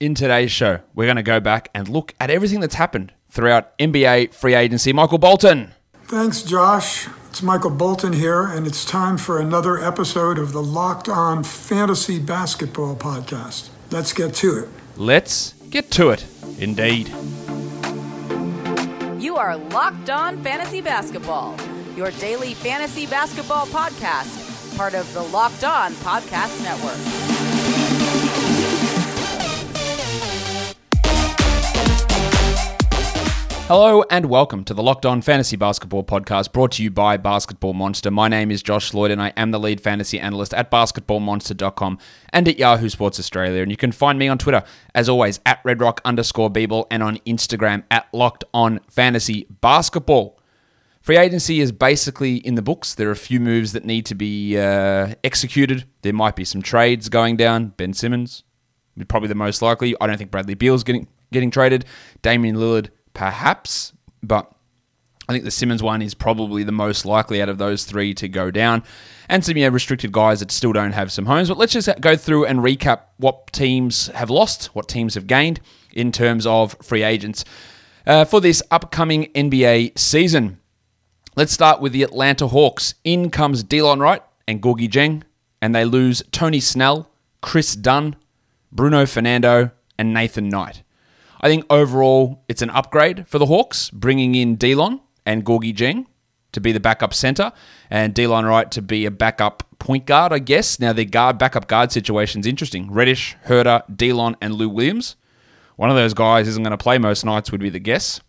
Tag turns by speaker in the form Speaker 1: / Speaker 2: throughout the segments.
Speaker 1: In today's show, we're going to go back and look at everything that's happened throughout NBA free agency. Michael Bolton.
Speaker 2: Thanks, Josh. It's Michael Bolton here, and it's time for another episode of the Locked On Fantasy Basketball Podcast. Let's get to it.
Speaker 1: Let's get to it, indeed.
Speaker 3: You are Locked On Fantasy Basketball, your daily fantasy basketball podcast, part of the Locked On Podcast Network.
Speaker 1: Hello and welcome to the Locked On Fantasy Basketball Podcast brought to you by Basketball Monster. My name is Josh Lloyd and I am the lead fantasy analyst at basketballmonster.com and at Yahoo Sports Australia. And you can find me on Twitter, as always, at redrock underscore Beeble and on Instagram at Locked On Fantasy Basketball. Free agency is basically in the books. There are a few moves that need to be uh, executed. There might be some trades going down. Ben Simmons, probably the most likely. I don't think Bradley Beal's getting getting traded. Damian Lillard, perhaps, but I think the Simmons one is probably the most likely out of those three to go down. And some yeah, restricted guys that still don't have some homes. But let's just go through and recap what teams have lost, what teams have gained in terms of free agents uh, for this upcoming NBA season. Let's start with the Atlanta Hawks. In comes Delon Wright and Gorgui Dieng, and they lose Tony Snell, Kris Dunn, Bruno Fernando, and Nathan Knight. I think overall it's an upgrade for the Hawks, bringing in Delon and Gorgui Dieng to be the backup center, and Delon Wright to be a backup point guard, I guess. Now their guard backup guard situation is interesting. Reddish, Huerter, Delon, and Lou Williams. One of those guys isn't going to play most nights, would be the guess.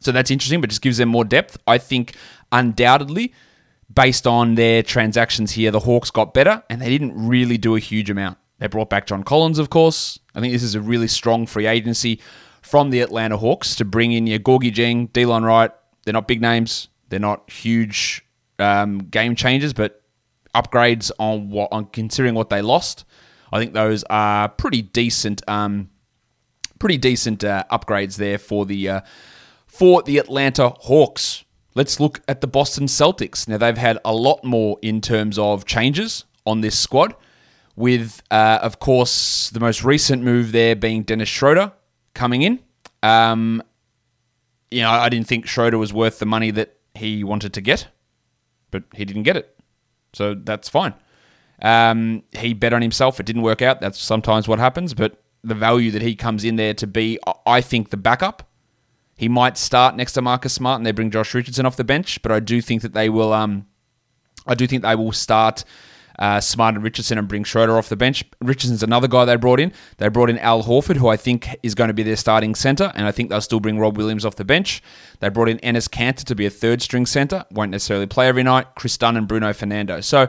Speaker 1: So that's interesting, but just gives them more depth. I think undoubtedly, based on their transactions here, the Hawks got better, and they didn't really do a huge amount. They brought back John Collins, of course. I think this is a really strong free agency from the Atlanta Hawks to bring in your Gorgui Dieng, Delon Wright. They're not big names. They're not huge um, game changers, but upgrades on what on considering what they lost. I think those are pretty decent, um, pretty decent uh, upgrades there for the uh, for the Atlanta Hawks. Let's look at the Boston Celtics. Now they've had a lot more in terms of changes on this squad with, uh, of course, the most recent move there being Dennis Schroeder coming in. Um, you know, I didn't think Schroeder was worth the money that he wanted to get, but he didn't get it. So that's fine. Um, he bet on himself. It didn't work out. That's sometimes what happens, but the value that he comes in there to be, I think, the backup. He might start next to Marcus Smart and they bring Josh Richardson off the bench, but I do think that they will. Um, I do think they will start uh, Smart and Richardson and bring Schroeder off the bench. Richardson's another guy they brought in. They brought in Al Horford, who I think is going to be their starting center, and I think they'll still bring Rob Williams off the bench. They brought in Enes Kanter to be a third string center. Won't necessarily play every night. Kris Dunn and Bruno Fernando. So,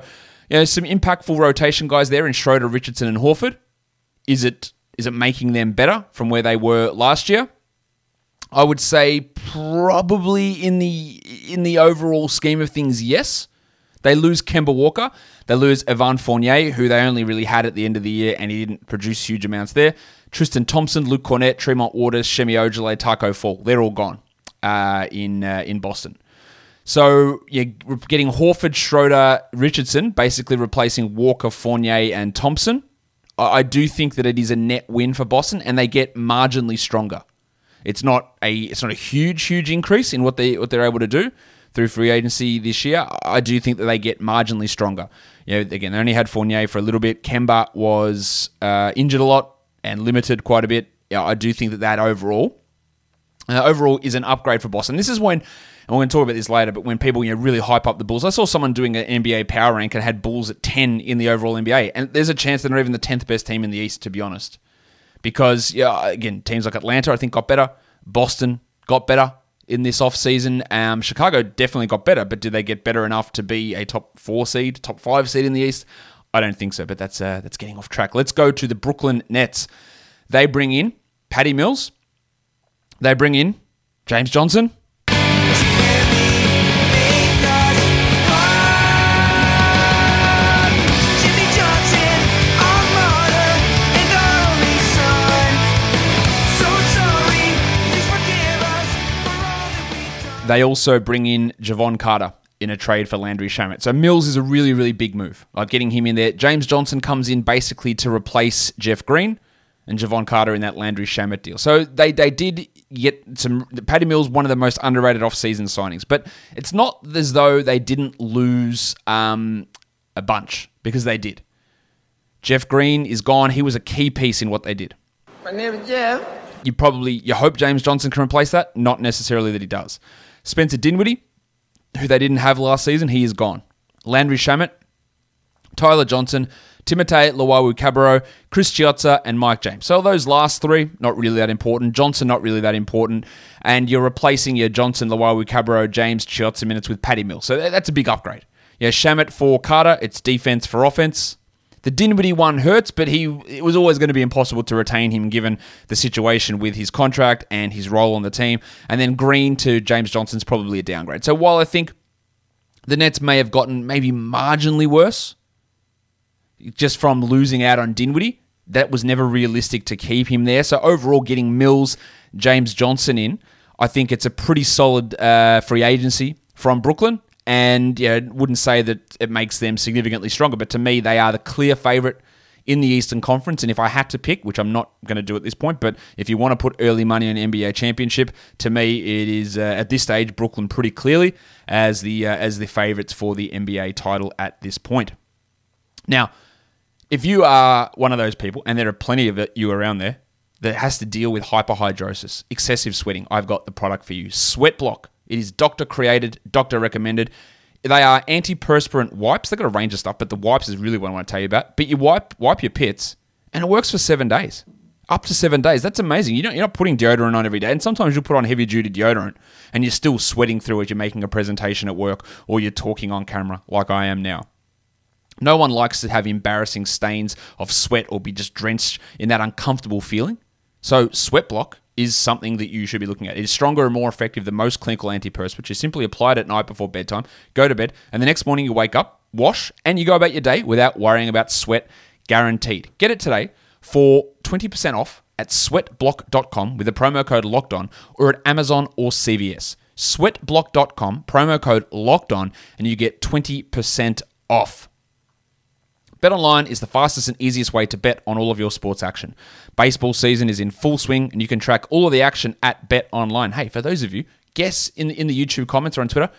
Speaker 1: you know, some impactful rotation guys there in Schroeder, Richardson, and Horford. Is it is it making them better from where they were last year? I would say probably in the in the overall scheme of things, yes. They lose Kemba Walker. They lose Evan Fournier, who they only really had at the end of the year, and he didn't produce huge amounts there. Tristan Thompson, Luke Kornet, Tremont Waters, Semi Ojeleye, Taco Fall. They're all gone uh, in uh, in Boston. So you're getting Horford, Schroeder, Richardson, basically replacing Walker, Fournier, and Thompson. I do think that it is a net win for Boston, and they get marginally stronger. It's not a it's not a huge huge increase in what they what they're able to do through free agency this year. I do think that they get marginally stronger. You know, again, they only had Fournier for a little bit. Kemba was uh, injured a lot and limited quite a bit. Yeah, I do think that that overall uh, overall is an upgrade for Boston. This is when and we're going to talk about this later, but when people you know really hype up the Bulls, I saw someone doing an NBA power rank and had Bulls at ten in the overall NBA, and there's a chance they're not even the tenth best team in the East, to be honest. Because yeah, again, teams like Atlanta I think got better, Boston got better in this offseason. Um, Chicago definitely got better, but did they get better enough to be a top four seed, top five seed in the East? I don't think so, but that's uh, that's getting off track. Let's go to the Brooklyn Nets. They bring in Patty Mills. They bring in James Johnson. They also bring in Jevon Carter in a trade for Landry Shamet. So Mills is a really, really big move. Like getting him in there. James Johnson comes in basically to replace Jeff Green. and Jevon Carter in that Landry Shamet deal. So they they did get some. Patty Mills, one of the most underrated off-season signings, but it's not as though they didn't lose um, a bunch because they did. Jeff Green is gone. He was a key piece in what they did.
Speaker 4: My name is Jeff.
Speaker 1: You probably you hope James Johnson can replace that. Not necessarily that he does. Spencer Dinwiddie, who they didn't have last season, he is gone. Landry Shamet, Tyler Johnson, Timotei Luwawu-Cabarrot, Chris Chiozza, and Mike James. So those last three, not really that important. Johnson, not really that important. And you're replacing your Johnson, Luwawu-Cabarrot, James, Chiozza minutes with Patty Mills. So that's a big upgrade. Yeah, Shamet for Carter, it's defense for offense. The Dinwiddie one hurts, but he it was always going to be impossible to retain him given the situation with his contract and his role on the team. And then Green to James Johnson's probably a downgrade. So while I think the Nets may have gotten maybe marginally worse just from losing out on Dinwiddie, that was never realistic to keep him there. So overall, getting Mills, James Johnson in, I think it's a pretty solid uh, free agency from Brooklyn and yeah, wouldn't say that it makes them significantly stronger, but to me, they are the clear favorite in the Eastern Conference. And if I had to pick, which I'm not going to do at this point, but if you want to put early money on NBA championship, to me, it is uh, at this stage Brooklyn pretty clearly as the uh, as the favorites for the NBA title at this point. Now, if you are one of those people, and there are plenty of you around there that has to deal with hyperhidrosis, excessive sweating, I've got the product for you. Sweat Block it is doctor created, doctor recommended. They are antiperspirant wipes. They've got a range of stuff, but the wipes is really what I want to tell you about. But you wipe wipe your pits, and it works for seven days. Up to seven days. That's amazing. You don't, you're not putting deodorant on every day. And sometimes you'll put on heavy duty deodorant and you're still sweating through it. You're making a presentation at work or you're talking on camera like I am now. No one likes to have embarrassing stains of sweat or be just drenched in that uncomfortable feeling. So, Sweat Block is something that you should be looking at. It is stronger and more effective than most clinical antiperspirants. Which is simply applied at night before bedtime, go to bed, and the next morning you wake up, wash, and you go about your day without worrying about sweat. Guaranteed. Get it today for 20% off at sweatblock.com with the promo code locked on or at Amazon or CVS. Sweatblock.com, promo code locked on, and you get 20% off. BetOnline is the fastest and easiest way to bet on all of your sports action. Baseball season is in full swing, and you can track all of the action at BetOnline. Hey, for those of you, guess in in the YouTube comments or on Twitter,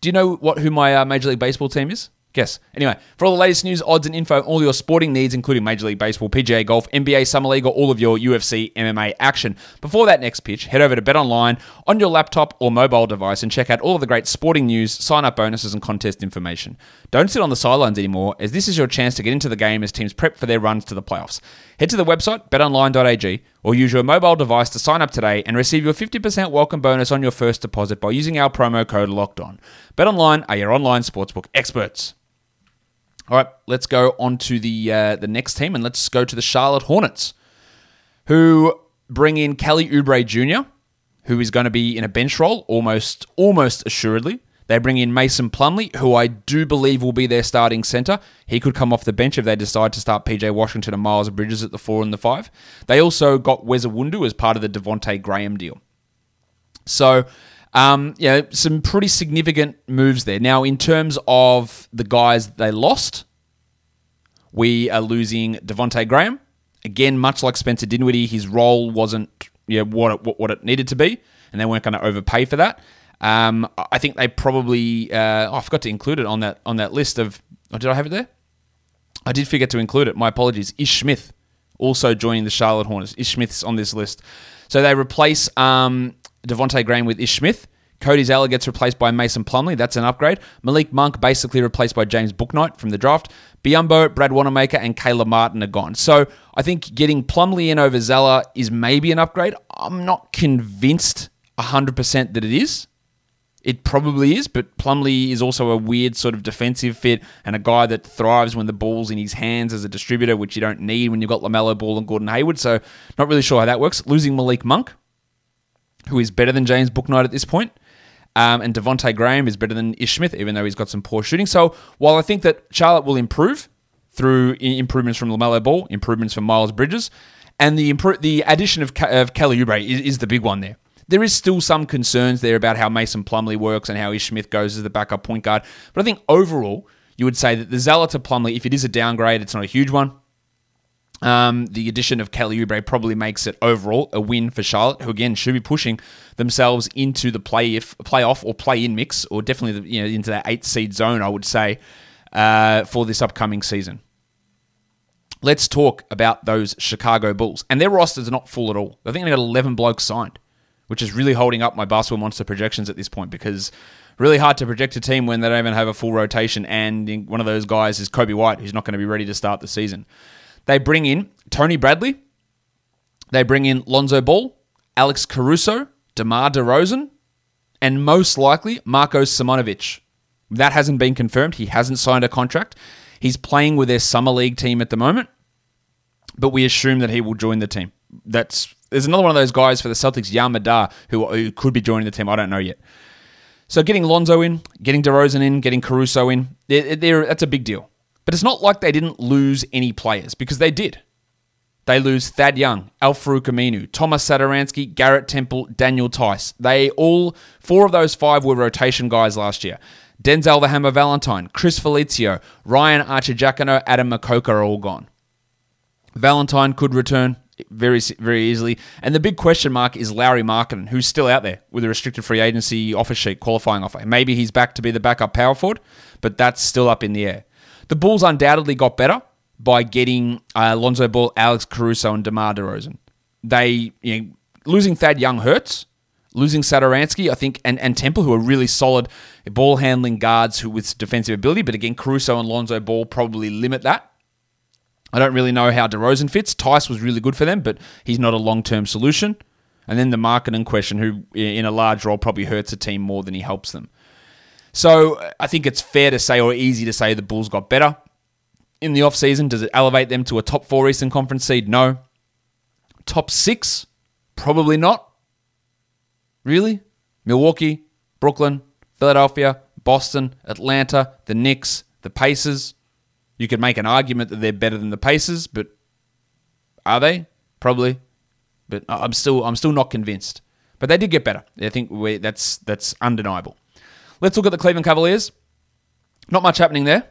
Speaker 1: do you know what who my uh, Major League Baseball team is? Guess. Anyway, for all the latest news, odds, and info, all your sporting needs, including Major League Baseball, PGA Golf, NBA Summer League, or all of your UFC MMA action. Before that next pitch, head over to Bet Online on your laptop or mobile device and check out all of the great sporting news, sign up bonuses, and contest information. Don't sit on the sidelines anymore, as this is your chance to get into the game as teams prep for their runs to the playoffs. Head to the website, betonline.ag, or use your mobile device to sign up today and receive your 50% welcome bonus on your first deposit by using our promo code LOCKED ON. BetOnline are your online sportsbook experts. All right, let's go on to the uh, the next team, and let's go to the Charlotte Hornets, who bring in Kelly Oubre Jr., who is going to be in a bench role almost almost assuredly. They bring in Mason Plumlee, who I do believe will be their starting center. He could come off the bench if they decide to start PJ Washington and Miles Bridges at the four and the five. They also got Wes Iwundu as part of the Devonte Graham deal. So um, yeah, some pretty significant moves there. Now, in terms of the guys they lost, we are losing Devonte Graham. Again, much like Spencer Dinwiddie, his role wasn't yeah, what, it, what it needed to be, and they weren't going to overpay for that. Um, I think they probably. Uh, oh, I forgot to include it on that on that list of. Oh, did I have it there? I did forget to include it. My apologies. Ish Smith also joining the Charlotte Hornets. Ish Smith's on this list. So they replace um, Devonte Graham with Ish Smith. Cody Zeller gets replaced by Mason Plumlee. That's an upgrade. Malik Monk basically replaced by James Bouknight from the draft. Biyombo, Brad Wanamaker, and Caleb Martin are gone. So I think getting Plumlee in over Zeller is maybe an upgrade. I'm not convinced 100% that it is. It probably is, but Plumlee is also a weird sort of defensive fit and a guy that thrives when the ball's in his hands as a distributor, which you don't need when you've got LaMelo Ball and Gordon Hayward. So, not really sure how that works. Losing Malik Monk, who is better than James Bouknight at this point. Um, and Devonte Graham is better than Ish Smith, even though he's got some poor shooting. So while I think that Charlotte will improve through improvements from LaMelo Ball, improvements from Miles Bridges, and the impro- the addition of, of Kelly Oubre is, is the big one there. There is still some concerns there about how Mason Plumlee works and how Ish Smith goes as the backup point guard. But I think overall, you would say that the Zeller to Plumlee, if it is a downgrade, it's not a huge one. Um, the addition of Kelly Oubre probably makes it overall a win for Charlotte, who again should be pushing themselves into the play if playoff or play in mix, or definitely the, you know into that eight seed zone. I would say uh, for this upcoming season. Let's talk about those Chicago Bulls, and their rosters are not full at all. I think they got eleven blokes signed, which is really holding up my basketball monster projections at this point because really hard to project a team when they don't even have a full rotation, and one of those guys is Coby White, who's not going to be ready to start the season. They bring in Tony Bradley. They bring in Lonzo Ball, Alex Caruso, DeMar DeRozan, and most likely Marcos Simonovic. That hasn't been confirmed. He hasn't signed a contract. He's playing with their summer league team at the moment, but we assume that he will join the team. That's there's another one of those guys for the Celtics, Yam Madar, who, who could be joining the team. I don't know yet. So getting Lonzo in, getting DeRozan in, getting Caruso in, they're, they're, that's a big deal. But it's not like they didn't lose any players because they did. They lose Thad Young, Al-Farouq Aminu, Thomas Satoransky, Garrett Temple, Daniel Theis. They all, four of those five were rotation guys last year. Denzel the Hammer Valentine, Chris Felicio, Ryan Archer Arcidiacono, Adam Mokoka are all gone. Valentine could return very very easily. And the big question mark is Lauri Markkanen, who's still out there with a restricted free agency offer sheet, qualifying offer. Maybe he's back to be the backup power forward, but that's still up in the air. The Bulls undoubtedly got better by getting uh, Ball, Alex Caruso, and DeMar DeRozan. They you know, losing Thad Young hurts. Losing Satoransky, I think, and, and Temple, who are really solid ball handling guards who with defensive ability, but again, Caruso and Lonzo Ball probably limit that. I don't really know how DeRozan fits. Theis was really good for them, but he's not a long term solution. And then the Markkanen question, who in a large role probably hurts a team more than he helps them. So I think it's fair to say, or easy to say, the Bulls got better in the offseason. Does it elevate them to a top four Eastern Conference seed? No. Top six? Probably not. Really? Milwaukee, Brooklyn, Philadelphia, Boston, Atlanta, the Knicks, the Pacers. You could make an argument that they're better than the Pacers, but are they? Probably. But I'm still I'm still not convinced. But they did get better. I think we, that's that's undeniable. Let's look at the Cleveland Cavaliers. Not much happening there.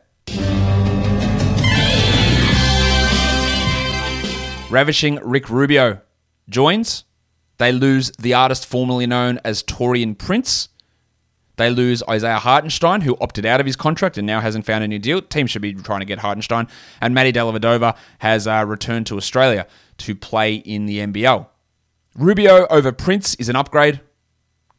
Speaker 1: Ravishing Rick Rubio joins. They lose the artist formerly known as Taurean Prince. They lose Isaiah Hartenstein, who opted out of his contract and now hasn't found a new deal. Team should be trying to get Hartenstein. And Matty Dellavedova has uh, returned to Australia to play in the NBL. Rubio over Prince is an upgrade.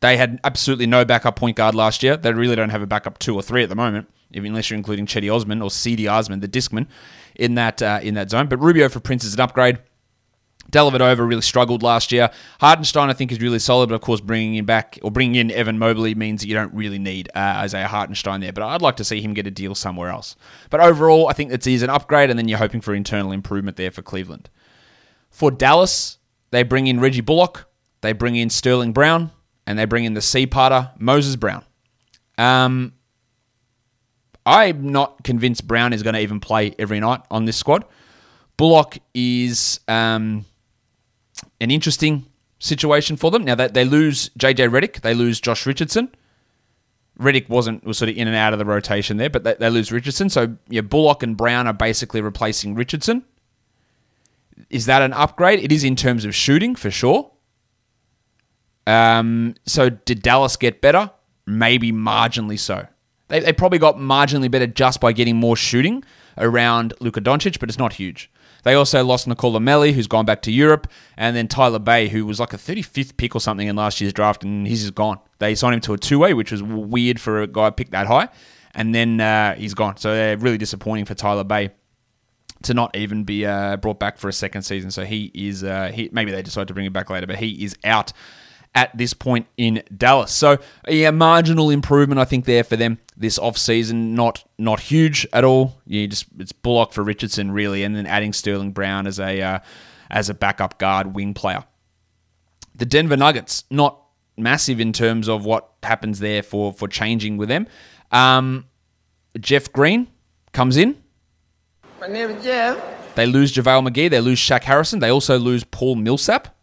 Speaker 1: They had absolutely no backup point guard last year. They really don't have a backup two or three at the moment, even unless you're including Cedi Osman or CD Osman, the discman, in that uh, in that zone. But Rubio for Prince is an upgrade. Dellavedova really struggled last year. Hartenstein, I think, is really solid, but of course, bringing in back or bringing in Evan Mobley means that you don't really need uh, Isaiah Hartenstein there. But I'd like to see him get a deal somewhere else. But overall, I think that he's an upgrade, and then you're hoping for internal improvement there for Cleveland. For Dallas, they bring in Reggie Bullock, they bring in Sterling Brown, and they bring in the C parter, Moses Brown. Um, I'm not convinced Brown is going to even play every night on this squad. Bullock is um, an interesting situation for them. Now that they lose JJ Redick, they lose Josh Richardson. Redick wasn't was sort of in and out of the rotation there, but they, they lose Richardson. So yeah, Bullock and Brown are basically replacing Richardson. Is that an upgrade? It is in terms of shooting for sure. Um, so did Dallas get better? Maybe marginally so. They, they probably got marginally better just by getting more shooting around Luka Doncic, but it's not huge. They also lost Nicolo Melli, who's gone back to Europe, and then Tyler Bey, who was like a 35th pick or something in last year's draft, and he's just gone. They signed him to a two-way, which was weird for a guy picked that high, and then uh, he's gone. So they're really disappointing for Tyler Bey to not even be uh, brought back for a second season. So he is, uh, he, maybe they decide to bring him back later, but he is out at this point in Dallas. So yeah, marginal improvement I think there for them this offseason. Not not huge at all. You just it's Bullock for Richardson really, and then adding Sterling Brown as a uh, as a backup guard wing player. The Denver Nuggets not massive in terms of what happens there for for changing with them. Um, Jeff Green comes in.
Speaker 4: My name is Jeff.
Speaker 1: They lose JaVale McGee. They lose Shaq Harrison. They also lose Paul Millsap.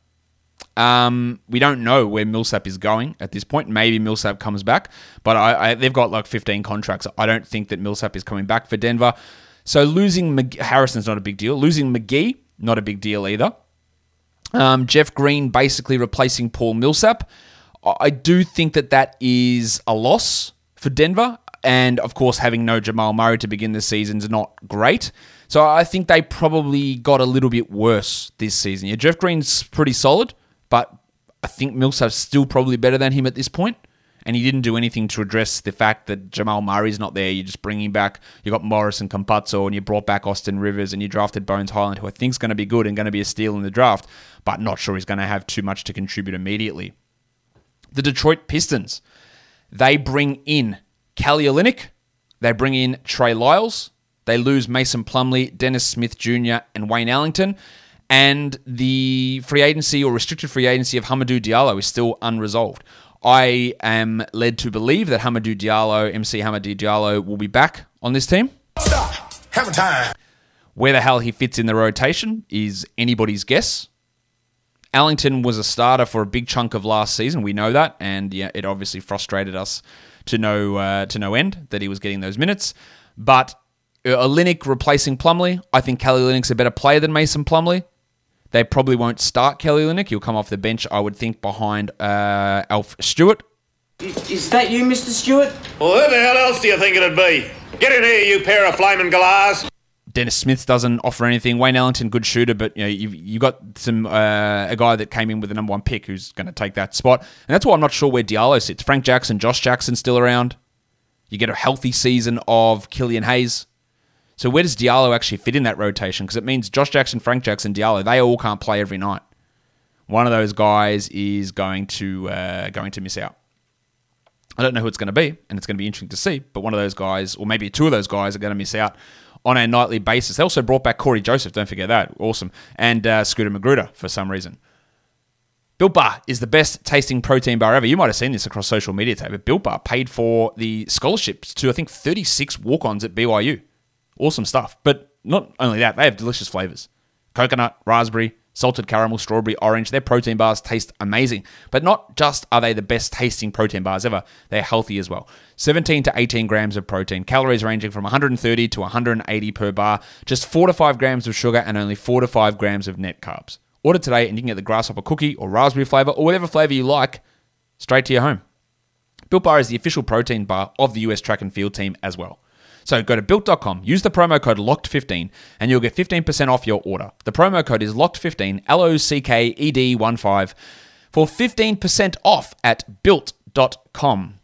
Speaker 1: Um, we don't know where Millsap is going at this point. Maybe Millsap comes back, but I, I, they've got like 15 contracts. I don't think that Millsap is coming back for Denver. So losing McGee, Harrison's not a big deal. Losing McGee, not a big deal either. Um, Jeff Green basically replacing Paul Millsap. I do think that that is a loss for Denver. And of course, having no Jamal Murray to begin the season is not great. So I think they probably got a little bit worse this season. Yeah, Jeff Green's pretty solid, but I think Millsap's still probably better than him at this point. And he didn't do anything to address the fact that Jamal Murray's not there. You're just bringing back, you got Morris and Campazzo, and you brought back Austin Rivers, and you drafted Bones Hyland, who I think is going to be good and going to be a steal in the draft, but not sure he's going to have too much to contribute immediately. The Detroit Pistons, they bring in Kelly Olynyk, they bring in Trey Lyles, they lose Mason Plumlee, Dennis Smith Jr., and Wayne Ellington. And the free agency or restricted free agency of Hamidou Diallo is still unresolved. I am led to believe that Hamidou Diallo, MC Hamidou Diallo, will be back on this team.
Speaker 5: Stop. Time.
Speaker 1: Where the hell he fits in the rotation is anybody's guess. Ellington was a starter for a big chunk of last season. We know that, and yeah, it obviously frustrated us to no uh, to no end that he was getting those minutes. But uh, Olynyk replacing Plumlee, I think Kelly Olynyk's a better player than Mason Plumlee. They probably won't start Kelly Olynyk. He'll come off the bench, I would think, behind uh, Alf Stewart.
Speaker 6: Is that you, Mr. Stewart?
Speaker 7: Well, who the hell else do you think it'd be? Get in here, you pair of flaming galahs.
Speaker 1: Dennis Smith doesn't offer anything. Wayne Ellington, good shooter, but you know you you got some uh, a guy that came in with the number one pick who's going to take that spot, and that's why I'm not sure where Diallo sits. Frank Jackson, Josh Jackson still around. You get a healthy season of Killian Hayes. So where does Diallo actually fit in that rotation? Because it means Josh Jackson, Frank Jackson, Diallo, they all can't play every night. One of those guys is going to uh, going to miss out. I don't know who it's going to be, and it's going to be interesting to see. But one of those guys, or maybe two of those guys, are going to miss out on a nightly basis. They also brought back Cory Joseph. Don't forget that. Awesome. And uh, Scooter McGruder for some reason. Built Bar is the best tasting protein bar ever. You might have seen this across social media today, but Built Bar paid for the scholarships to, I think, 36 walk ons at BYU. Awesome stuff. But not only that, they have delicious flavors coconut, raspberry, salted caramel, strawberry, orange. Their protein bars taste amazing. But not just are they the best tasting protein bars ever, they're healthy as well. 17 to 18 grams of protein, calories ranging from 130 to 180 per bar, just 4 to 5 grams of sugar, and only 4 to 5 grams of net carbs. Order today and you can get the grasshopper cookie or raspberry flavor or whatever flavor you like straight to your home. Built Bar is the official protein bar of the US track and field team as well. So go to built.com, use the promo code LOCKED15, and you'll get 15% off your order. The promo code is LOCKED15, L O C K E D 1 5, for 15% off at built.com.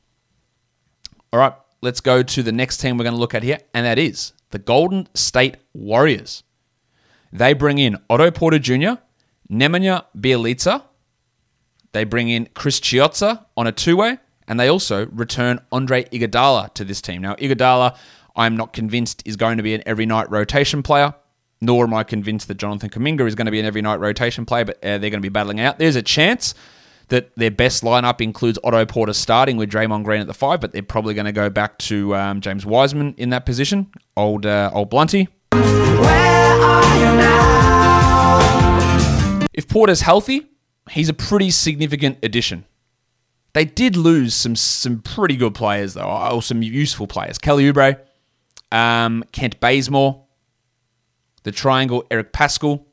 Speaker 1: All right, let's go to the next team we're going to look at here, and that is the Golden State Warriors. They bring in Otto Porter Jr., Nemanja Bjelica. They bring in Chris Chiozza on a two-way, and they also return Andre Iguodala to this team. Now, Iguodala, I'm not convinced is going to be an every night rotation player, nor am I convinced that Jonathan Kuminga is going to be an every night rotation player, but uh, they're going to be battling out. There's a chance that their best lineup includes Otto Porter starting with Draymond Green at the five, but they're probably going to go back to um, James Wiseman in that position. Old uh, old Blunty. If Porter's healthy, he's a pretty significant addition. They did lose some some pretty good players though, or some useful players. Kelly Oubre, um, Kent Bazemore, the triangle Eric Paschall,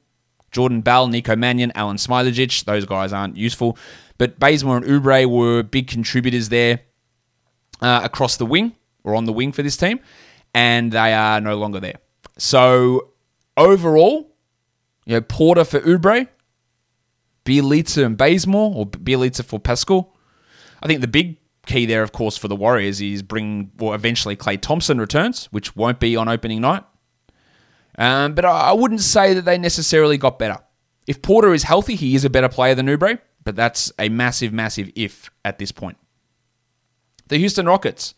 Speaker 1: Jordan Bell, Nico Mannion, Alan Smailagic. Those guys aren't useful. But Bazemore and Oubre were big contributors there uh, across the wing or on the wing for this team, and they are no longer there. So overall, you know, Porter for Oubre, Bjelica and Bazemore, or Bjelica for Paschall. I think the big key there, of course, for the Warriors is bring, well, eventually Klay Thompson returns, which won't be on opening night. Um, but I wouldn't say that they necessarily got better. If Porter is healthy, he is a better player than Oubre, but that's a massive, massive if at this point. The Houston Rockets.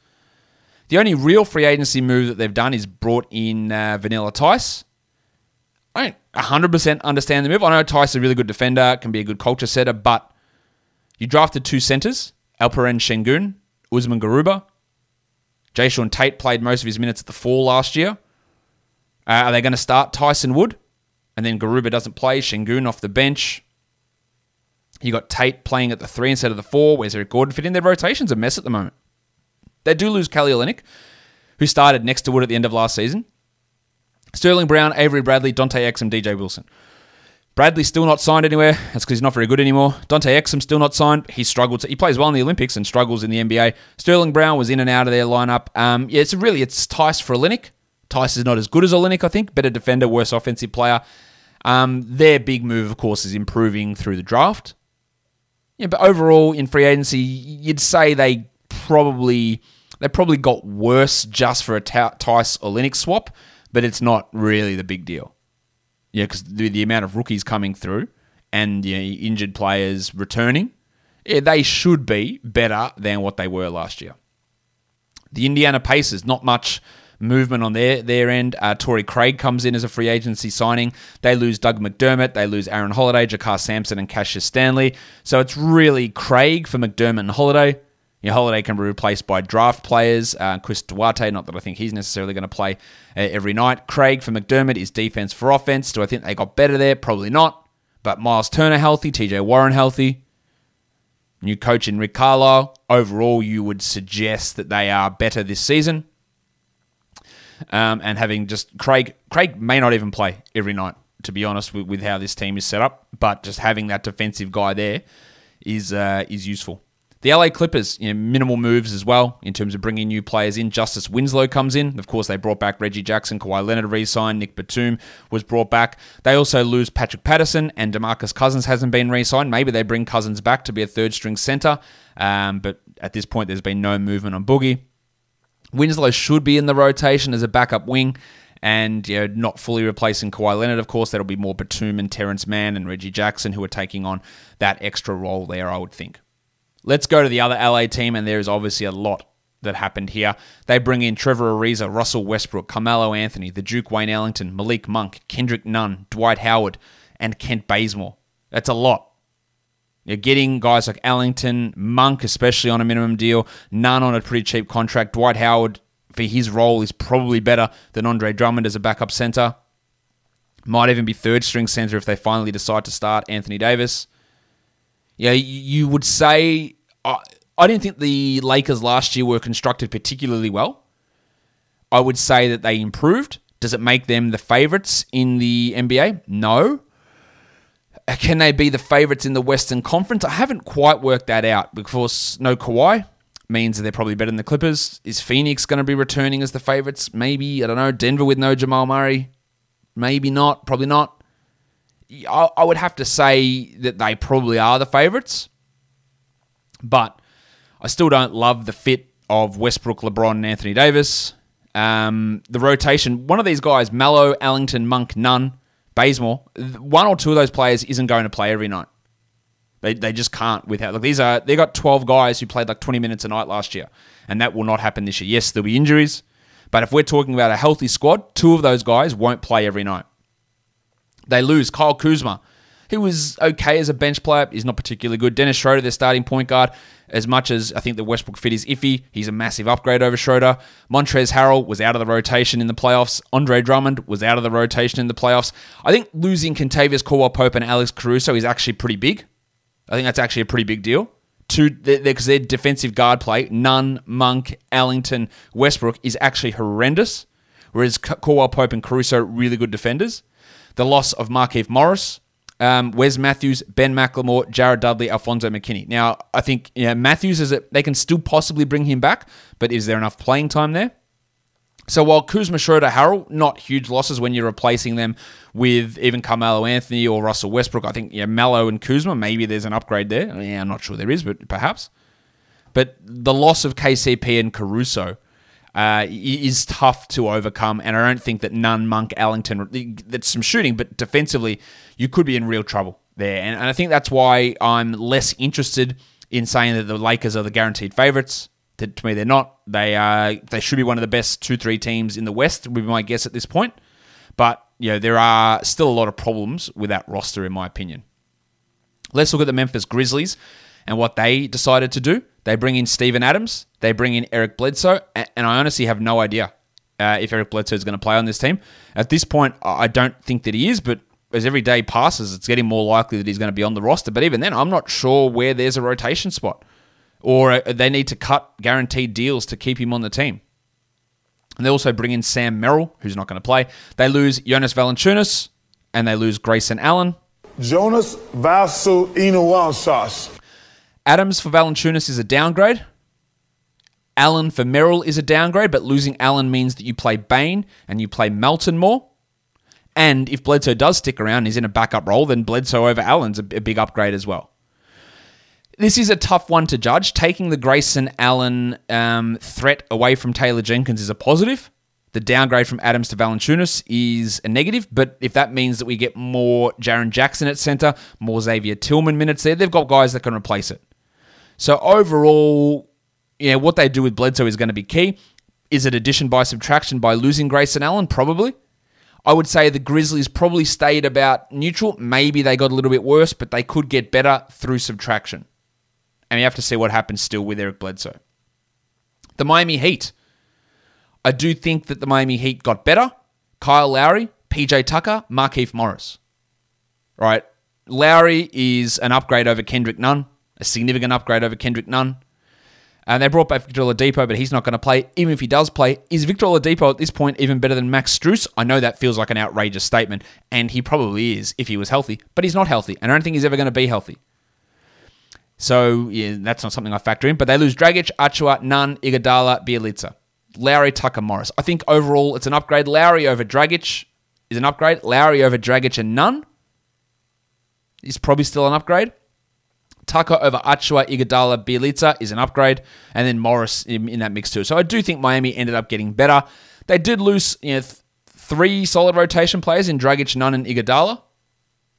Speaker 1: The only real free agency move that they've done is brought in uh, Vanilla Theis. I don't 100% understand the move. I know Theis is a really good defender, can be a good culture setter, but you drafted two centers, Alperen Sengun, Usman Garuba. Jae'Sean Tate played most of his minutes at the four last year. Uh, are they going to start Tyson Wood? And then Garuba doesn't play, Sengun off the bench. You got Tate playing at the three instead of the four. Where's Eric Gordon fit in? Their rotation's a mess at the moment. They do lose Kelly Olynyk, who started next to Wood at the end of last season. Sterling Brown, Avery Bradley, Dante Exum, DJ Wilson. Bradley's still not signed anywhere. That's because he's not very good anymore. Dante Exum still not signed. He struggled. To, he plays well in the Olympics and struggles in the NBA. Sterling Brown was in and out of their lineup. Um, yeah, it's really it's Theis for Olynyk. Theis is not as good as Olynyk, I think. Better defender, worse offensive player. Um, their big move, of course, is improving through the draft. Yeah, but overall in free agency, you'd say they probably they probably got worse just for a Theis Olynyk swap, but it's not really the big deal. Yeah, because the, the amount of rookies coming through and you know, injured players returning, yeah, they should be better than what they were last year. The Indiana Pacers, not much movement on their their end. Uh, Torrey Craig comes in as a free agency signing. They lose Doug McDermott. They lose Aaron Holiday, JaKarr Sampson, and Cassius Stanley. So it's really Craig for McDermott and Holiday. Your Holiday can be replaced by draft players. Uh, Chris Duarte, not that I think he's necessarily going to play uh, every night. Craig for McDermott is defense for offense. Do I think they got better there? Probably not. But Miles Turner healthy, TJ Warren healthy. New coach in Rick Carlisle. Overall, you would suggest that they are better this season. Um, and having just Craig, Craig may not even play every night, to be honest, with, with how this team is set up. But just having that defensive guy there is uh, is useful. The LA Clippers, you know, minimal moves as well in terms of bringing new players in. Justice Winslow comes in. Of course, they brought back Reggie Jackson, Kawhi Leonard re-signed, Nick Batum was brought back. They also lose Patrick Patterson and DeMarcus Cousins hasn't been re-signed. Maybe they bring Cousins back to be a third-string center, um, but at this point, there's been no movement on Boogie. Winslow should be in the rotation as a backup wing and you know, not fully replacing Kawhi Leonard, of course. That'll be more Batum and Terance Mann and Reggie Jackson who are taking on that extra role there, I would think. Let's go to the other LA team, and there is obviously a lot that happened here. They bring in Trevor Ariza, Russell Westbrook, Carmelo Anthony, the Duke Wayne Ellington, Malik Monk, Kendrick Nunn, Dwight Howard, and Kent Bazemore. That's a lot. You're getting guys like Ellington, Monk, especially on a minimum deal, Nunn on a pretty cheap contract. Dwight Howard, for his role, is probably better than Andre Drummond as a backup center. Might even be third string center if they finally decide to start Anthony Davis. Yeah, you would say I, I didn't think the Lakers last year were constructed particularly well. I would say that they improved. Does it make them the favorites in the NBA? No. Can they be the favourites in the Western Conference? I haven't quite worked that out because no Kawhi means that they're probably better than the Clippers. Is Phoenix going to be returning as the favourites? Maybe. I don't know. Denver with no Jamal Murray? Maybe not. Probably not. I would have to say that they probably are the favourites. But I still don't love the fit of Westbrook, LeBron, and Anthony Davis. Um, the rotation, one of these guys, Melo, Ellington, Monk, Nunn, Bazemore, one or two of those players isn't going to play every night. They, they just can't without like these are they got 12 guys who played like 20 minutes a night last year and that will not happen this year. Yes, there'll be injuries, but if we're talking about a healthy squad, two of those guys won't play every night. They lose Kyle Kuzma, he was okay as a bench player. He's not particularly good. Dennis Schroeder, their starting point guard, as much as I think the Westbrook fit is iffy, he's a massive upgrade over Schroeder. Montrezl Harrell was out of the rotation in the playoffs. Andre Drummond was out of the rotation in the playoffs. I think losing Kentavious Caldwell Pope and Alex Caruso is actually pretty big. I think that's actually a pretty big deal. Two, because their defensive guard play, Nunn, Monk, Ellington, Westbrook, is actually horrendous. Whereas Caldwell Pope and Caruso, are really good defenders. The loss of Markieff Morris, um, Wes Matthews, Ben McLemore, Jared Dudley, Alfonzo McKinnie. Now, I think you know, Matthews is a, they can still possibly bring him back, but is there enough playing time there? So while Kuzma, Schroeder, Harrell, not huge losses when you're replacing them with even Carmelo Anthony or Russell Westbrook. I think yeah, Melo and Kuzma, maybe there's an upgrade there. Yeah, I'm not sure there is, but perhaps. But the loss of KCP and Caruso uh, is tough to overcome. And I don't think that Nunn, Monk, Ellington, that's some shooting, but defensively, you could be in real trouble there. And, and I think that's why I'm less interested in saying that the Lakers are the guaranteed favourites. To, to, me, they're not. They are. They should be one of the best two, three teams in the West. Would be my guess at this point. But you know, there are still a lot of problems with that roster, in my opinion. Let's look at the Memphis Grizzlies and what they decided to do. They bring in Steven Adams. They bring in Eric Bledsoe. And I honestly have no idea uh, if Eric Bledsoe is going to play on this team. At this point, I don't think that he is, but as every day passes, it's getting more likely that he's going to be on the roster. But even then, I'm not sure where there's a rotation spot. Or uh, they need to cut guaranteed deals to keep him on the team. And they also bring in Sam Merrill, who's not going to play. They lose Jonas Valanciunas, and they lose Grayson Allen.
Speaker 5: Jonas Vasu Inuwansas.
Speaker 1: Adams for Valanciunas is a downgrade. Allen for Merrill is a downgrade, but losing Allen means that you play Bain and you play Melton more. And if Bledsoe does stick around and he's in a backup role, then Bledsoe over Allen's a, big upgrade as well. This is a tough one to judge. Taking the Grayson Allen um, threat away from Taylor Jenkins is a positive. The downgrade from Adams to Valanciunas is a negative, but if that means that we get more Jaren Jackson at center, more Xavier Tillman minutes there, they've got guys that can replace it. So overall, yeah, what they do with Bledsoe is going to be key. Is it addition by subtraction by losing Grayson Allen? Probably. I would say the Grizzlies probably stayed about neutral. Maybe they got a little bit worse, but they could get better through subtraction. And you have to see what happens still with Eric Bledsoe. The Miami Heat. I do think that the Miami Heat got better. Kyle Lowry, PJ Tucker, Markieff Morris. Right. Lowry is an upgrade over Kendrick Nunn, a significant upgrade over Kendrick Nunn. And they brought back Victor Oladipo, but he's not going to play. Even if he does play, is Victor Oladipo at this point even better than Max Strus? I know that feels like an outrageous statement, and he probably is if he was healthy, but he's not healthy, and I don't think he's ever going to be healthy. So yeah, that's not something I factor in. But they lose Dragic, Achiuwa, Nunn, Iguodala, Bjelica, Lowry, Tucker, Morris. I think overall it's an upgrade. Lowry over Dragic is an upgrade. Lowry over Dragic and Nunn is probably still an upgrade. Tucker over Achiuwa, Iguodala, Bjelica is an upgrade, and then Morris in, in, that mix too. So I do think Miami ended up getting better. They did lose you know, th- three solid rotation players in Dragic, Nunn, and Iguodala.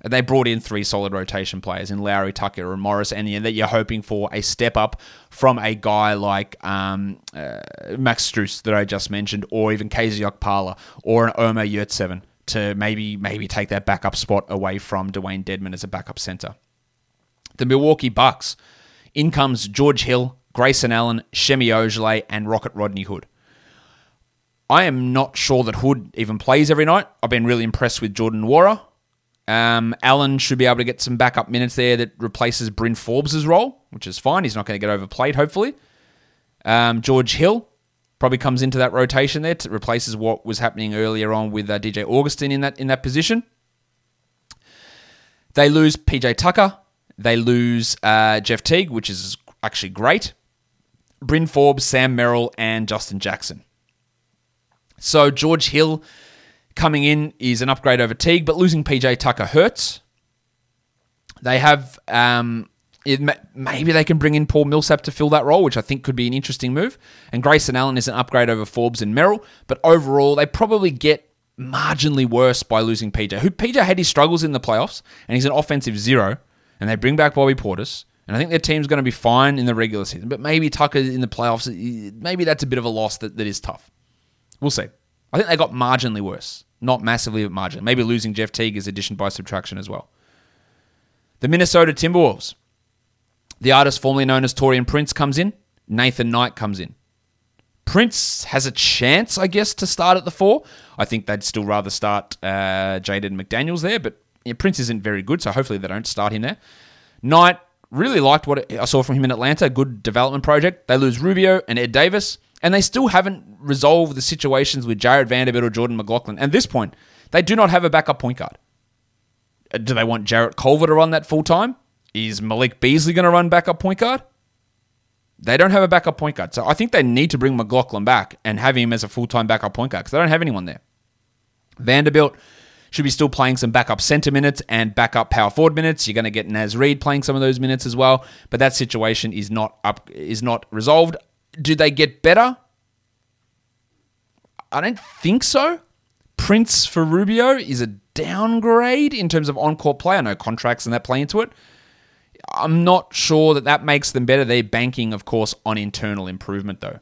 Speaker 1: And they brought in three solid rotation players in Lowry, Tucker, and Morris, and that you're hoping for a step up from a guy like um, uh, Max Strus that I just mentioned, or even KZ Okpala, or an Omer Yurtseven to maybe maybe take that backup spot away from Dewayne Dedmon as a backup center. The Milwaukee Bucks. In comes George Hill, Grayson Allen, Semi Ojeleye, and Rocket Rodney Hood. I am not sure that Hood even plays every night. I've been really impressed with Jordan Nwora. Um, Allen should be able to get some backup minutes there that replaces Bryn Forbes' role, which is fine. He's not going to get overplayed, hopefully. Um, George Hill probably comes into that rotation there to replaces what was happening earlier on with uh, DJ Augustin in that in that position. They lose PJ Tucker. They lose uh, Jeff Teague, which is actually great. Bryn Forbes, Sam Merrill, and Justin Jackson. So George Hill coming in is an upgrade over Teague, but losing PJ Tucker hurts. They have um, it, maybe they can bring in Paul Millsap to fill that role, which I think could be an interesting move. And Grayson Allen is an upgrade over Forbes and Merrill, but overall they probably get marginally worse by losing PJ. Who PJ had his struggles in the playoffs, and he's an offensive zero. And they bring back Bobby Portis, and I think their team's going to be fine in the regular season. But maybe Tucker in the playoffs, maybe that's a bit of a loss that, that is tough. We'll see. I think they got marginally worse. Not massively, but marginally. Maybe losing Jeff Teague is addition by subtraction as well. The Minnesota Timberwolves. The artist formerly known as Taurean Prince comes in. Nathan Knight comes in. Prince has a chance, I guess, to start at the four. I think they'd still rather start uh, Jaden McDaniels there, but yeah, Prince isn't very good, so hopefully they don't start him there. Knight really liked what I saw from him in Atlanta. Good development project. They lose Rubio and Ed Davis and they still haven't resolved the situations with Jarred Vanderbilt or Jordan McLaughlin. At this point, they do not have a backup point guard. Uh, do they want Jarrett Culver to run that full time? Is Malik Beasley going to run backup point guard? They don't have a backup point guard. So I think they need to bring McLaughlin back and have him as a full time backup point guard because they don't have anyone there. Vanderbilt should be still playing some backup center minutes and backup power forward minutes. You're going to get Naz Reid playing some of those minutes as well, but that situation is not up is not resolved. Do they get better? I don't think so. Prince for Rubio is a downgrade in terms of on-court play. I know contracts and that play into it. I'm not sure that that makes them better. They're banking, of course, on internal improvement, though.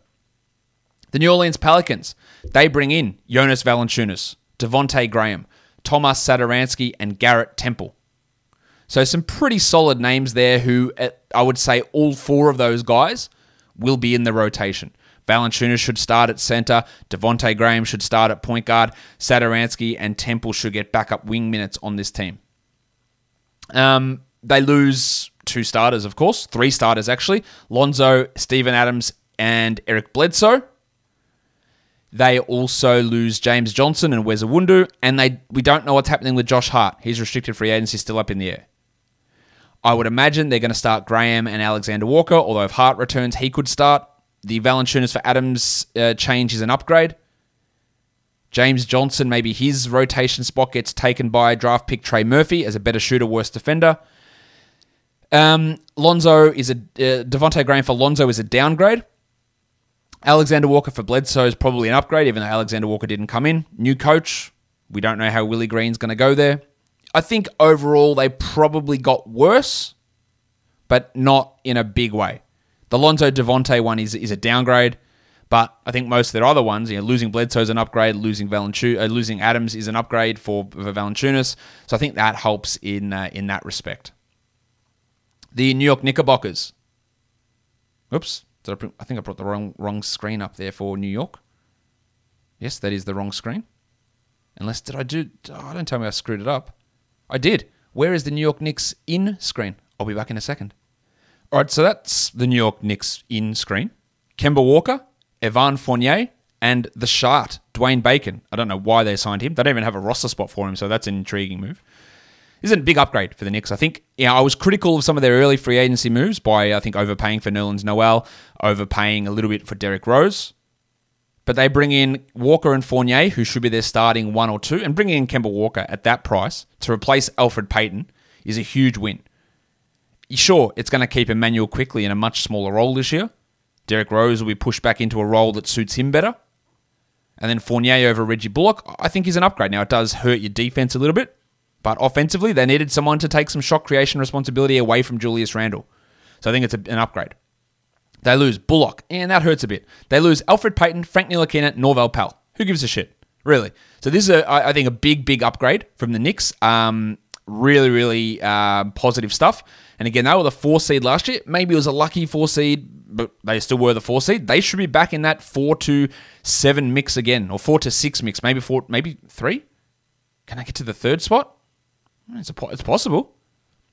Speaker 1: The New Orleans Pelicans, they bring in Jonas Valanciunas, Devonte Graham, Tomas Satoransky, and Garrett Temple. So some pretty solid names there who, I would say all four of those guys will be in the rotation. Valanciunas should start at center. Devonte Graham should start at point guard. Satoransky and Temple should get backup wing minutes on this team. Um, they lose two starters, of course, three starters actually. Lonzo, Steven Adams, and Eric Bledsoe. They also lose James Johnson and Wes and they we don't know what's happening with Josh Hart. He's restricted free agency still up in the air. I would imagine they're going to start Graham and Alexander Walker, although if Hart returns, he could start. The Valanciunas for Adams uh, change is an upgrade. James Johnson, maybe his rotation spot gets taken by draft pick Trey Murphy as a better shooter, worse defender. Um, Lonzo is a uh, Devonte Graham for Lonzo is a downgrade. Alexander Walker for Bledsoe is probably an upgrade, even though Alexander Walker didn't come in. New coach, we don't know how Willie Green's going to go there. I think overall they probably got worse, but not in a big way. The Lonzo Devonte one is is a downgrade, but I think most of their other ones, you know, losing Bledsoe is an upgrade, losing Valentu- uh, losing Adams is an upgrade for, for Valanciunas. So I think that helps in uh, in that respect. The New York Knickerbockers. Oops, I, I think I brought the wrong wrong screen up there for New York. Yes, that is the wrong screen. Unless did I do? Oh, don't tell me I screwed it up. I did. Where is the New York Knicks in screen? I'll be back in a second. All right, so that's the New York Knicks in screen. Kemba Walker, Evan Fournier, and the Shart, Dwayne Bacon. I don't know why they signed him. They don't even have a roster spot for him, so that's an intriguing move. This is a big upgrade for the Knicks. I think, yeah, I was critical of some of their early free agency moves by, I think, overpaying for Nerlens Noel, overpaying a little bit for Derrick Rose. But they bring in Walker and Fournier, who should be their starting one or two, and bringing in Kemba Walker at that price to replace Alfred Payton is a huge win. Sure, it's going to keep Immanuel Quickley in a much smaller role this year. Derrick Rose will be pushed back into a role that suits him better. And then Fournier over Reggie Bullock, I think is an upgrade. Now, it does hurt your defense a little bit, but offensively, they needed someone to take some shot creation responsibility away from Julius Randle. So I think it's a, an upgrade. They lose Bullock, and that hurts a bit. They lose Alfred Payton, Frank Ntilikina, Norvel Pelle. Who gives a shit, really? So this is, a, I think, a big, big upgrade from the Knicks. Um, really, really uh, positive stuff. And again, they were the four seed last year. Maybe it was a lucky four seed, but they still were the four seed. They should be back in that four to seven mix again, or four to six mix. Maybe four, maybe three. Can I get to the third spot? It's, it's possible.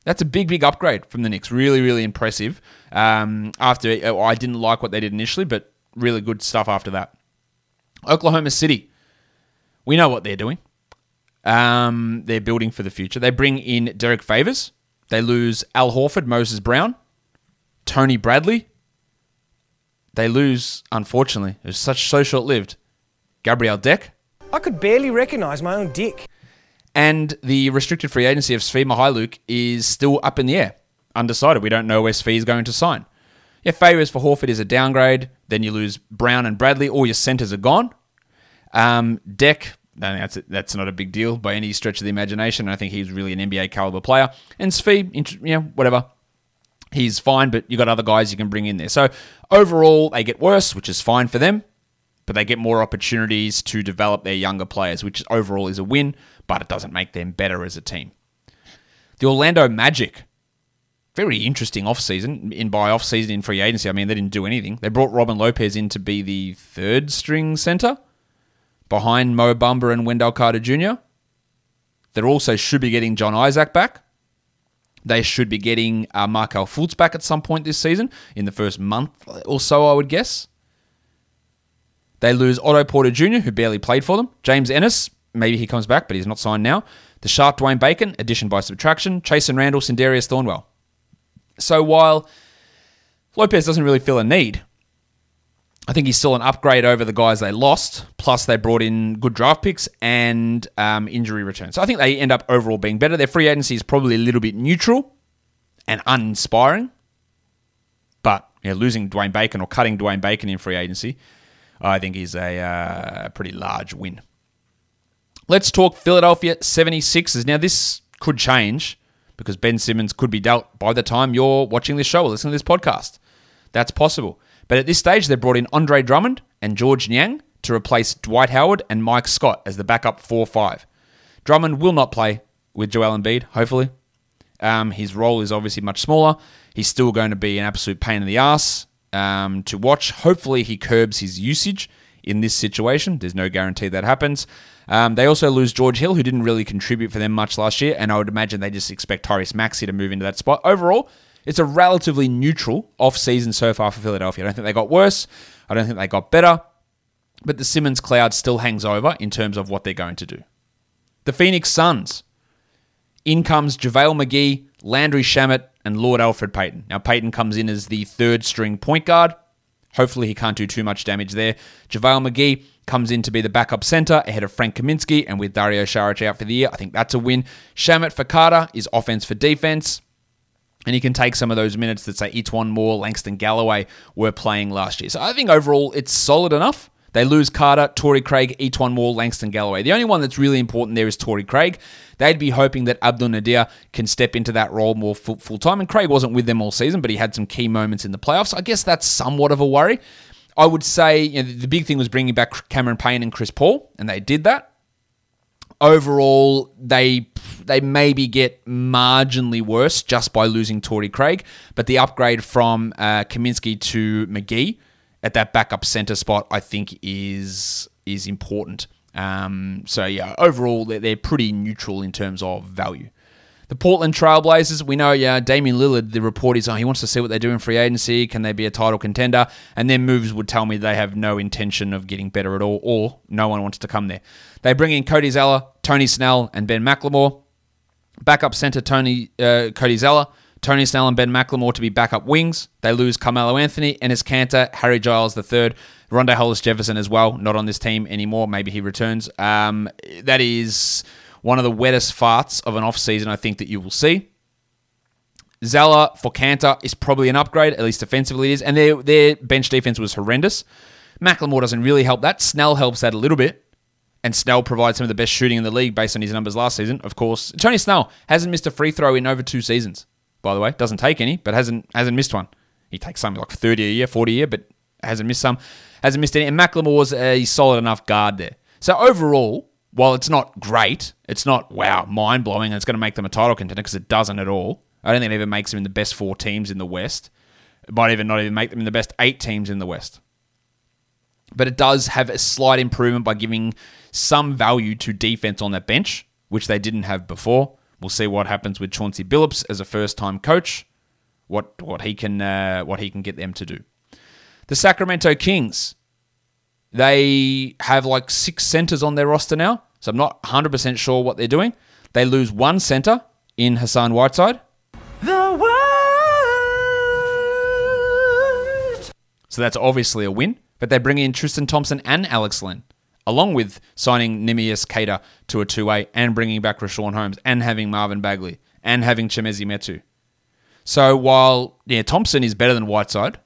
Speaker 1: That's a big, big upgrade from the Knicks. Really, really impressive. Um, after uh, I didn't like what they did initially, but really good stuff after that. Oklahoma City. We know what they're doing. Um, they're building for the future. They bring in Derrick Favors. They lose Al Horford, Moses Brown, Tony Bradley. They lose, unfortunately, it was such so short lived. Gabriel Deck.
Speaker 8: I could barely recognize my own dick.
Speaker 1: And the restricted free agency of Svi Mykhailiuk is still up in the air, undecided. We don't know where Svi is going to sign. If favors for Horford is a downgrade, then you lose Brown and Bradley. All your centers are gone. Um, Deck, that's that's not a big deal by any stretch of the imagination. I think he's really an NBA caliber player. And Svi, you know, whatever, he's fine. But you got other guys you can bring in there. So overall, they get worse, which is fine for them. But they get more opportunities to develop their younger players, which overall is a win but it doesn't make them better as a team. The Orlando Magic, very interesting offseason. In by offseason in free agency, I mean they didn't do anything. They brought Robin Lopez in to be the third string center behind Mo Bamba and Wendell Carter Jr. They also should be getting John Isaac back. They should be getting uh, Markelle Fultz back at some point this season, in the first month or so, I would guess. They lose Otto Porter Jr., who barely played for them. James Ennis, maybe he comes back, but he's not signed now. The Sharp Dwayne Bacon, addition by subtraction. Chasson Randle, Sindarius Thornwell. So while Lopez doesn't really feel a need, I think he's still an upgrade over the guys they lost. Plus, they brought in good draft picks and um, injury returns. So I think they end up overall being better. Their free agency is probably a little bit neutral and uninspiring. But losing Dwayne Bacon or cutting Dwayne Bacon in free agency, I think is a uh, pretty large win. Let's talk Philadelphia 76ers. Now, this could change because Ben Simmons could be dealt by the time you're watching this show or listening to this podcast. That's possible. But at this stage, they brought in Andre Drummond and Georges Niang to replace Dwight Howard and Mike Scott as the backup 4 5. Drummond will not play with Joel Embiid, hopefully. Um, his role is obviously much smaller. He's still going to be an absolute pain in the ass um, to watch. Hopefully, he curbs his usage in this situation. There's no guarantee that happens. Um, they also lose George Hill, who didn't really contribute for them much last year, and I would imagine they just expect Tyrese Maxey to move into that spot. Overall, it's a relatively neutral off season so far for Philadelphia. I don't think they got worse. I don't think they got better. but the Simmons cloud still hangs over in terms of what they're going to do. The Phoenix Suns. In comes JaVale McGee, Landry Shamet, and Lord Alfred Payton. Now, Payton comes in as the third string point guard. Hopefully, he can't do too much damage there. JaVale McGee comes in to be the backup center ahead of Frank Kaminsky, and with Dario Saric out for the year, I think that's a win. Shamet for Carter is offense for defense. And he can take some of those minutes that, say, E'Twaun Moore, Langston Galloway were playing last year. So I think overall it's solid enough. They lose Carter, Torrey Craig, E'Twaun Wall, Langston Galloway. The only one that's really important there is Torrey Craig. They'd be hoping that Abdel Nader can step into that role more full, time. And Craig wasn't with them all season, but he had some key moments in the playoffs. I guess that's somewhat of a worry. I would say you know, the big thing was bringing back Cameron Payne and Chris Paul, and they did that. Overall, they they maybe get marginally worse just by losing Torrey Craig, but the upgrade from uh, Kaminsky to McGee at that backup center spot, I think, is is important. Um, so yeah, overall they're, they're pretty neutral in terms of value. The Portland Trailblazers, we know, yeah, Damian Lillard, the report is, oh, he wants to see what they do in free agency. Can they be a title contender? And their moves would tell me they have no intention of getting better at all, or no one wants to come there. They bring in Cody Zeller, Tony Snell, and Ben McLemore. Backup center Tony uh, Cody Zeller, Tony Snell, and Ben McLemore to be backup wings. They lose Carmelo Anthony, Enes Kanter, Harry Giles III, Rondae Hollis Jefferson as well, not on this team anymore. Maybe he returns. Um, that is one of the wettest farts of an off season I think that you will see. Zeller for Kanter is probably an upgrade, at least defensively it is, and their their bench defense was horrendous. McLemore doesn't really help that. Snell helps that a little bit, and Snell provides some of the best shooting in the league based on his numbers last season. Of course, Tony Snell hasn't missed a free throw in over two seasons. By the way, doesn't take any, but hasn't hasn't missed one. He takes something like thirty a year, forty a year, but hasn't missed some. Hasn't missed any. And McLemore's a solid enough guard there. So overall, while it's not great, it's not wow, mind blowing, and it's going to make them a title contender because it doesn't at all. I don't think it even makes them in the best four teams in the West. It might even not even make them in the best eight teams in the West. But it does have a slight improvement by giving some value to defense on that bench, which they didn't have before. We'll see what happens with Chauncey Billups as a first-time coach. What what he can uh, what he can get them to do. The Sacramento Kings they have like six centers on their roster now, so I'm not 100% sure what they're doing. They lose one center in Hassan Whiteside.
Speaker 8: The world.
Speaker 1: So that's obviously a win, but they bring in Tristan Thompson and Alex Len, along with signing Neemias Queta to a two-way and bringing back Richaun Holmes and having Marvin Bagley and having Chimezie Metu. So while yeah, Thompson is better than Whiteside,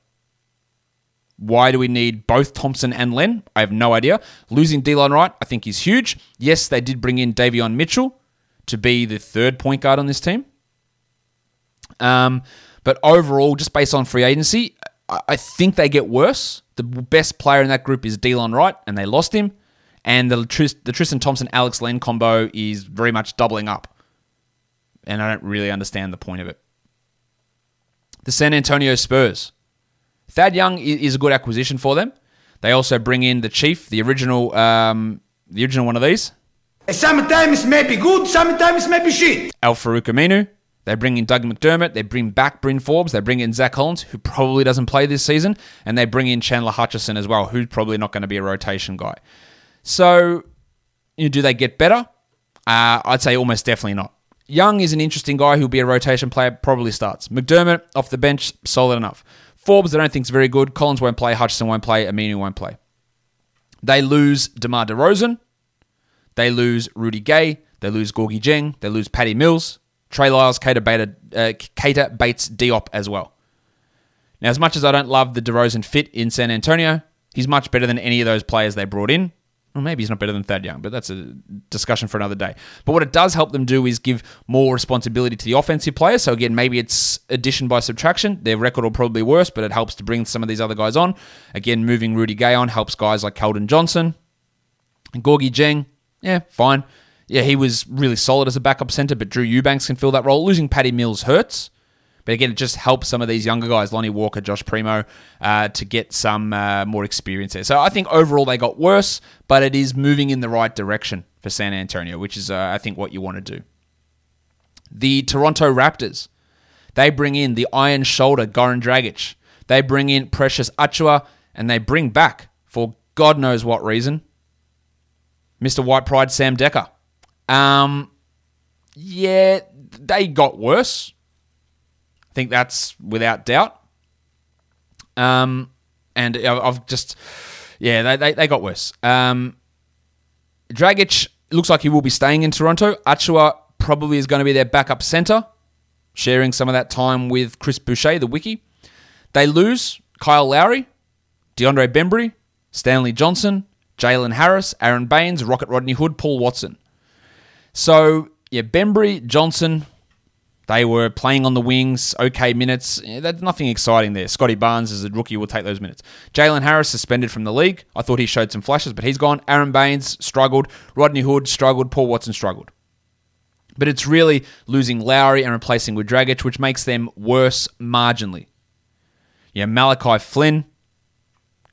Speaker 1: why do we need both Thompson and Len? I have no idea. Losing Delon Wright, I think, is huge. Yes, they did bring in Davion Mitchell to be the third point guard on this team. Um, but overall, just based on free agency, I think they get worse. The best player in that group is Delon Wright, and they lost him. And the, the Tristan Thompson Alex Len combo is very much doubling up. And I don't really understand the point of it. The San Antonio Spurs. Thad Young is a good acquisition for them. They also bring in the chief, the original, um, the original one of these.
Speaker 4: Sometimes it may be good, sometimes it may be shit.
Speaker 1: Al Farouq Aminu. They bring in Doug McDermott. They bring back Bryn Forbes. They bring in Zach Collins, who probably doesn't play this season. And they bring in Chandler Hutchison as well, who's probably not going to be a rotation guy. So, you know, do they get better? Uh, I'd say almost definitely not. Young is an interesting guy who'll be a rotation player, probably starts. McDermott off the bench, solid enough. Forbes, I don't think is very good. Collins won't play. Hutchison won't play. Aminu won't play. They lose DeMar DeRozan. They lose Rudy Gay. They lose Gorgui Dieng. They lose Patty Mills. Trey Lyles, Keita, Beta, uh, Keita Bates Diop as well. Now, as much as I don't love the DeRozan fit in San Antonio, he's much better than any of those players they brought in. Well, maybe he's not better than Thad Young, but that's a discussion for another day. But what it does help them do is give more responsibility to the offensive players. So again, maybe it's addition by subtraction. Their record will probably be worse, but it helps to bring some of these other guys on. Again, moving Rudy Gay on helps guys like Keldon Johnson. And Gorgui Dieng, yeah, fine. Yeah, he was really solid as a backup center, but Drew Eubanks can fill that role. Losing Patty Mills hurts. But again, it just helps some of these younger guys, Lonnie Walker, Josh Primo, uh, to get some uh, more experience there. So I think overall they got worse, but it is moving in the right direction for San Antonio, which is, uh, I think, what you want to do. The Toronto Raptors, they bring in the Iron Shoulder, Goran Dragic. They bring in Precious Achiuwa, and they bring back for God knows what reason. Mr. White Pride, Sam Dekker. Um, yeah, they got worse. Think that's without doubt. Um, and I've just, yeah, they, they, they got worse. Um, Dragic looks like he will be staying in Toronto. Achiuwa probably is going to be their backup center, sharing some of that time with Chris Boucher, the wiki. They lose Kyle Lowry, DeAndre Bembry, Stanley Johnson, Jalen Harris, Aaron Baynes, Rocket Rodney Hood, Paul Watson. So, yeah, Bembry, Johnson, they were playing on the wings, okay minutes. There's nothing exciting there. Scottie Barnes, as a rookie, will take those minutes. Jalen Harris suspended from the league. I thought he showed some flashes, but he's gone. Aaron Baynes struggled. Rodney Hood struggled. Paul Watson struggled. But it's really losing Lowry and replacing with Dragic, which makes them worse marginally. Yeah, Malachi Flynn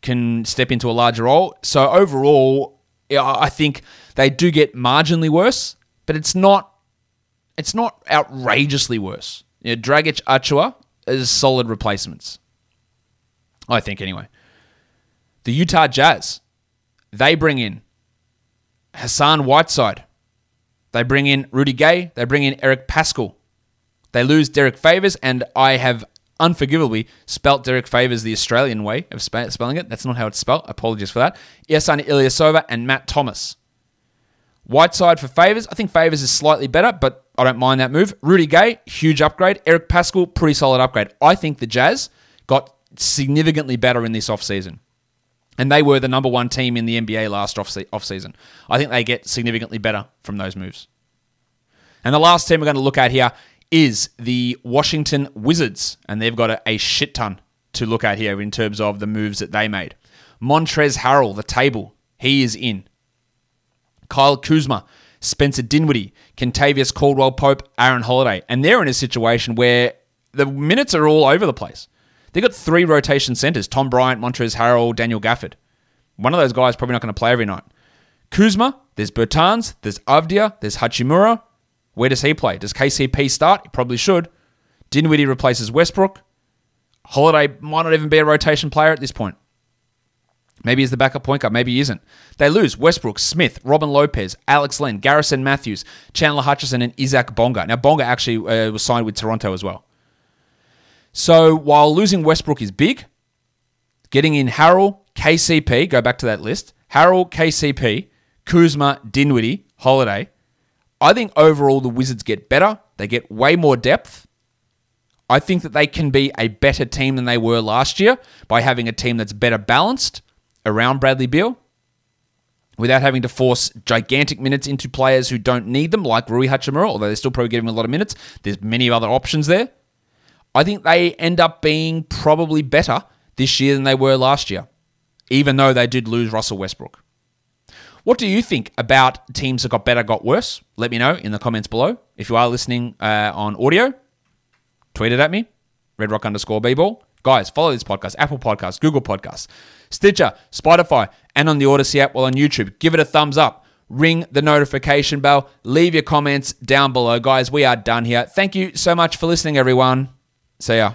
Speaker 1: can step into a larger role. So overall, I think they do get marginally worse, but it's not it's not outrageously worse. You know, Dragic Achiuwa is solid replacements. I think anyway. The Utah Jazz, they bring in Hassan Whiteside. They bring in Rudy Gay. They bring in Eric Paschall. They lose Derek Favors, and I have unforgivably spelt Derek Favors the Australian way of spelling it. That's not how it's spelled. Apologies for that. Ersan Ilyasova and Matt Thomas. Whiteside for Favors. I think Favors is slightly better, but I don't mind that move. Rudy Gay, huge upgrade. Eric Paschall, pretty solid upgrade. I think the Jazz got significantly better in this offseason. And they were the number one team in the NBA last off offseason. I think they get significantly better from those moves. And the last team we're going to look at here is the Washington Wizards. And they've got a, a shit ton to look at here in terms of the moves that they made. Montrezl Harrell, the table, he is in. Kyle Kuzma, Spencer Dinwiddie, Kentavious Caldwell Pope, Aaron Holiday. And they're in a situation where the minutes are all over the place. They've got three rotation centers Tom Bryant, Montrezl Harrell, Daniel Gafford. One of those guys probably not going to play every night. Kuzma, there's Bertans, there's Avdija, there's Hachimura. Where does he play? Does KCP start? He probably should. Dinwiddie replaces Westbrook. Holiday might not even be a rotation player at this point. Maybe he's the backup point guard. Maybe he isn't. They lose Westbrook, Smith, Robin Lopez, Alex Len, Garrison Matthews, Chandler Hutchison, and Isaac Bonga. Now, Bonga actually uh, was signed with Toronto as well. So while losing Westbrook is big, getting in Harrell, KCP, go back to that list, Harrell, KCP, Kuzma, Dinwiddie, Holiday, I think overall the Wizards get better. They get way more depth. I think that they can be a better team than they were last year by having a team that's better balanced around Bradley Beal without having to force gigantic minutes into players who don't need them, like Rui Hachimura, although they're still probably getting a lot of minutes. There's many other options there. I think they end up being probably better this year than they were last year, even though they did lose Russell Westbrook. What do you think about teams that got better, got worse? Let me know in the comments below. If you are listening uh, on audio, tweet it at me, redrock underscore b-ball. Guys, follow this podcast, Apple Podcasts, Google Podcasts, Stitcher, Spotify, and on the Odyssey app while on YouTube. Give it a thumbs up. Ring the notification bell. Leave your comments down below. Guys, we are done here. Thank you so much for listening, everyone. See ya.